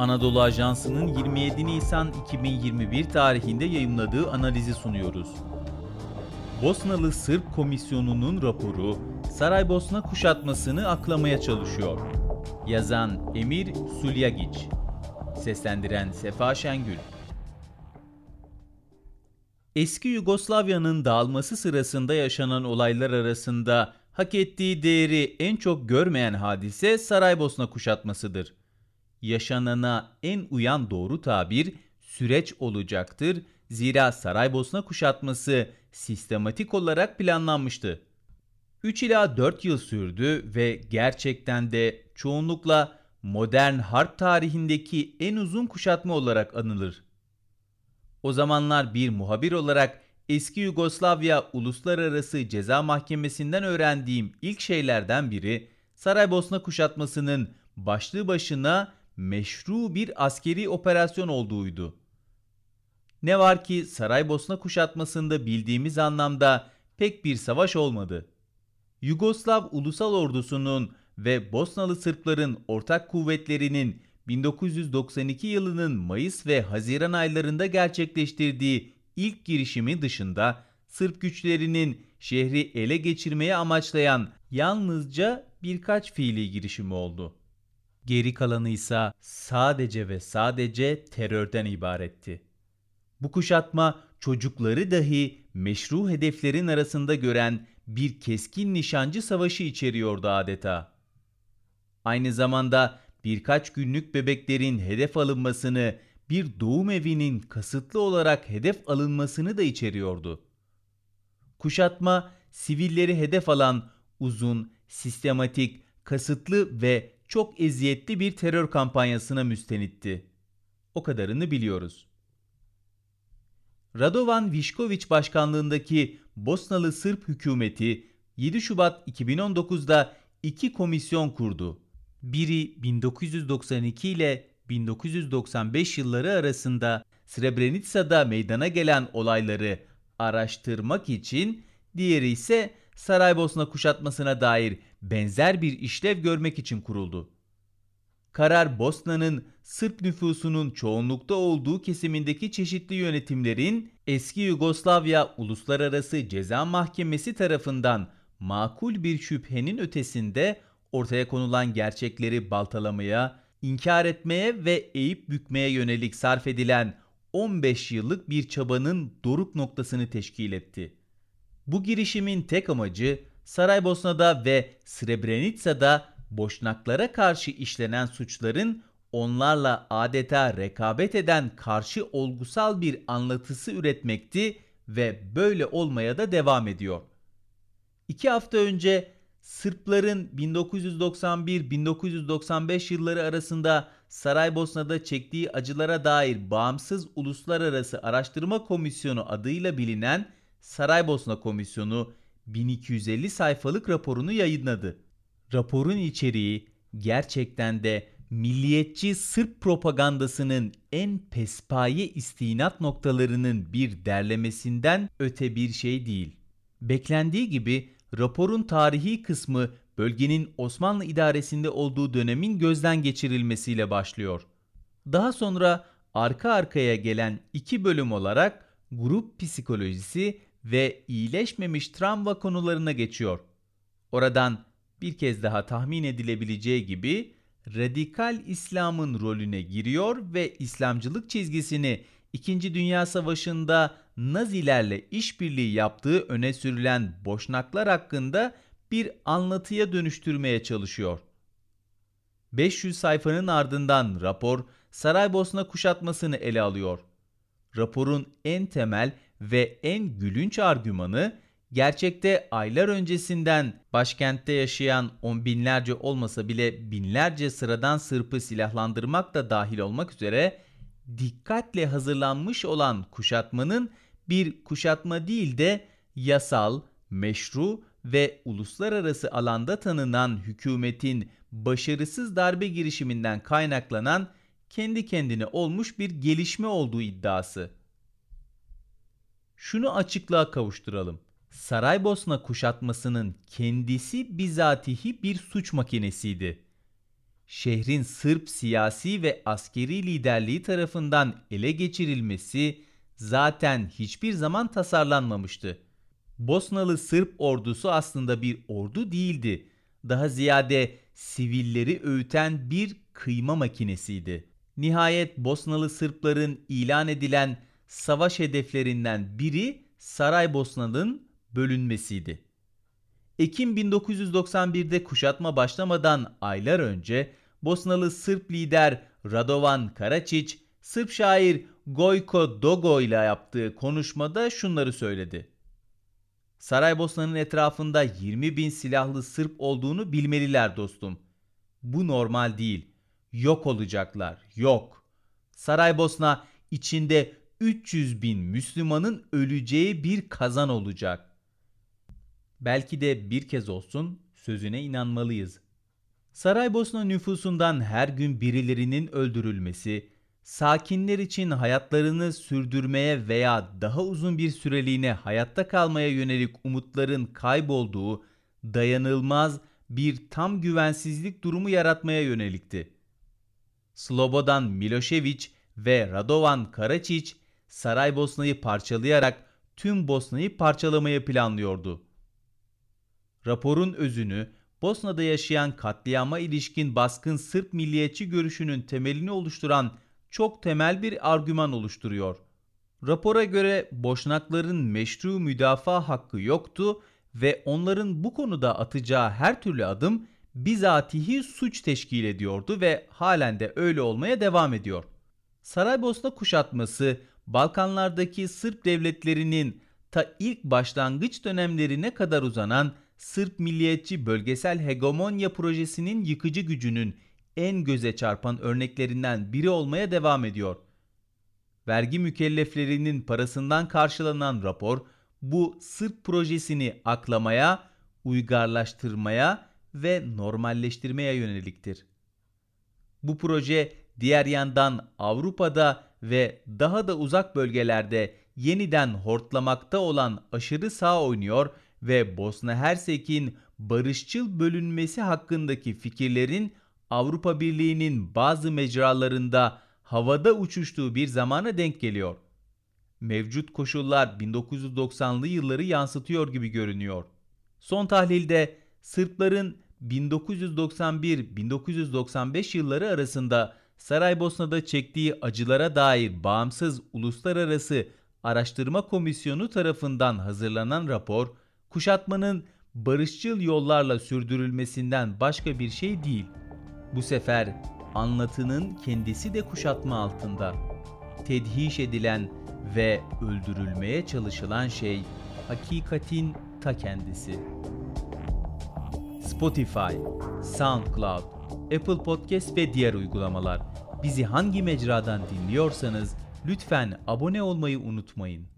Anadolu Ajansı'nın 27 Nisan 2021 tarihinde yayımladığı analizi sunuyoruz. Bosnalı Sırp Komisyonu'nun raporu Saraybosna kuşatmasını aklamaya çalışıyor. Yazan Emir Sulyagiç Seslendiren Sefa Şengül Eski Yugoslavya'nın dağılması sırasında yaşanan olaylar arasında hak ettiği değeri en çok görmeyen hadise Saraybosna kuşatmasıdır. Yaşanana en uyan doğru tabir süreç olacaktır. Zira Saraybosna kuşatması sistematik olarak planlanmıştı. 3 ila 4 yıl sürdü ve gerçekten de çoğunlukla modern harp tarihindeki en uzun kuşatma olarak anılır. O zamanlar bir muhabir olarak eski Yugoslavya Uluslararası Ceza Mahkemesi'nden öğrendiğim ilk şeylerden biri Saraybosna kuşatmasının başlı başına meşru bir askeri operasyon olduğuydu. Ne var ki Saraybosna kuşatmasında bildiğimiz anlamda pek bir savaş olmadı. Yugoslav Ulusal Ordusu'nun ve Bosnalı Sırpların ortak kuvvetlerinin 1992 yılının Mayıs ve Haziran aylarında gerçekleştirdiği ilk girişimi dışında Sırp güçlerinin şehri ele geçirmeye amaçlayan yalnızca birkaç fiili girişimi oldu. Geri kalanı ise sadece ve sadece terörden ibaretti. Bu kuşatma çocukları dahi meşru hedeflerin arasında gören bir keskin nişancı savaşı içeriyordu adeta. Aynı zamanda birkaç günlük bebeklerin hedef alınmasını, bir doğum evinin kasıtlı olarak hedef alınmasını da içeriyordu. Kuşatma, sivilleri hedef alan uzun, sistematik, kasıtlı ve çok eziyetli bir terör kampanyasına müstenitti. O kadarını biliyoruz. Radovan Višković başkanlığındaki Bosnalı Sırp hükümeti 7 Şubat 2019'da iki komisyon kurdu. Biri 1992 ile 1995 yılları arasında Srebrenica'da meydana gelen olayları araştırmak için, diğeri ise Saraybosna kuşatmasına dair benzer bir işlev görmek için kuruldu. Karar Bosna'nın Sırp nüfusunun çoğunlukta olduğu kesimindeki çeşitli yönetimlerin eski Yugoslavya Uluslararası Ceza Mahkemesi tarafından makul bir şüphenin ötesinde ortaya konulan gerçekleri baltalamaya, inkar etmeye ve eğip bükmeye yönelik sarf edilen 15 yıllık bir çabanın doruk noktasını teşkil etti. Bu girişimin tek amacı Saraybosna'da ve Srebrenica'da Boşnaklara karşı işlenen suçların onlarla adeta rekabet eden karşı olgusal bir anlatısı üretmekti ve böyle olmaya da devam ediyor. İki hafta önce Sırpların 1991-1995 yılları arasında Saraybosna'da çektiği acılara dair Bağımsız Uluslararası Araştırma Komisyonu adıyla bilinen Saraybosna Komisyonu 1250 sayfalık raporunu yayınladı. Raporun içeriği gerçekten de milliyetçi Sırp propagandasının en pespaye istinat noktalarının bir derlemesinden öte bir şey değil. Beklendiği gibi raporun tarihi kısmı bölgenin Osmanlı idaresinde olduğu dönemin gözden geçirilmesiyle başlıyor. Daha sonra arka arkaya gelen iki bölüm olarak grup psikolojisi ve iyileşmemiş travma konularına geçiyor. Oradan bir kez daha tahmin edilebileceği gibi radikal İslam'ın rolüne giriyor ve İslamcılık çizgisini 2. Dünya Savaşı'nda Nazilerle işbirliği yaptığı öne sürülen Boşnaklar hakkında bir anlatıya dönüştürmeye çalışıyor. 500 sayfanın ardından rapor Saraybosna kuşatmasını ele alıyor. Raporun en temel ve en gülünç argümanı gerçekte aylar öncesinden başkentte yaşayan on binlerce olmasa bile binlerce sıradan Sırp'ı silahlandırmak da dahil olmak üzere dikkatle hazırlanmış olan kuşatmanın bir kuşatma değil de yasal, meşru ve uluslararası alanda tanınan hükümetin başarısız darbe girişiminden kaynaklanan kendi kendine olmuş bir gelişme olduğu iddiası. Şunu açıklığa kavuşturalım. Saraybosna kuşatmasının kendisi bizatihi bir suç makinesiydi. şehrin Sırp siyasi ve askeri liderliği tarafından ele geçirilmesi zaten hiçbir zaman tasarlanmamıştı. Bosnalı Sırp ordusu aslında bir ordu değildi. Daha ziyade sivilleri öğüten bir kıyma makinesiydi. Nihayet Bosnalı Sırpların ilan edilen savaş hedeflerinden biri Saraybosna'nın bölünmesiydi. Ekim 1991'de kuşatma başlamadan aylar önce Bosnalı Sırp lider Radovan Karačić, Sırp şair Gojko Dogo ile yaptığı konuşmada şunları söyledi. Saraybosna'nın etrafında 20 bin silahlı Sırp olduğunu bilmeliler dostum. Bu normal değil. Yok olacaklar. Yok. Saraybosna içinde 300 bin Müslümanın öleceği bir kazan olacak. Belki de bir kez olsun sözüne inanmalıyız. Saraybosna nüfusundan her gün birilerinin öldürülmesi, sakinler için hayatlarını sürdürmeye veya daha uzun bir süreliğine hayatta kalmaya yönelik umutların kaybolduğu dayanılmaz bir tam güvensizlik durumu yaratmaya yönelikti. Slobodan Milošević ve Radovan Karačić Saraybosna'yı parçalayarak tüm Bosna'yı parçalamayı planlıyordu. Raporun özünü Bosna'da yaşayan katliama ilişkin baskın Sırp milliyetçi görüşünün temelini oluşturan çok temel bir argüman oluşturuyor. Rapora göre Boşnakların meşru müdafaa hakkı yoktu ve onların bu konuda atacağı her türlü adım bizatihi suç teşkil ediyordu ve halen de öyle olmaya devam ediyor. Saraybosna kuşatması Balkanlardaki Sırp devletlerinin ta ilk başlangıç dönemlerine kadar uzanan Sırp milliyetçi bölgesel hegemonya projesinin yıkıcı gücünün en göze çarpan örneklerinden biri olmaya devam ediyor. Vergi mükelleflerinin parasından karşılanan rapor bu Sırp projesini aklamaya, uygarlaştırmaya ve normalleştirmeye yöneliktir. Bu proje diğer yandan Avrupa'da ve daha da uzak bölgelerde yeniden hortlamakta olan aşırı sağ oynuyor ve Bosna Hersek'in barışçıl bölünmesi hakkındaki fikirlerin Avrupa Birliği'nin bazı mecralarında havada uçuştuğu bir zamana denk geliyor. Mevcut koşullar 1990'lı yılları yansıtıyor gibi görünüyor. Son tahlilde Sırpların 1991-1995 yılları arasında Saraybosna'da çektiği acılara dair bağımsız uluslararası araştırma komisyonu tarafından hazırlanan rapor, kuşatmanın barışçıl yollarla sürdürülmesinden başka bir şey değil. Bu sefer anlatının kendisi de kuşatma altında. Tedhiş edilen ve öldürülmeye çalışılan şey hakikatin ta kendisi. Spotify, SoundCloud, Apple Podcast ve diğer uygulamalar. Bizi hangi mecradan dinliyorsanız lütfen abone olmayı unutmayın.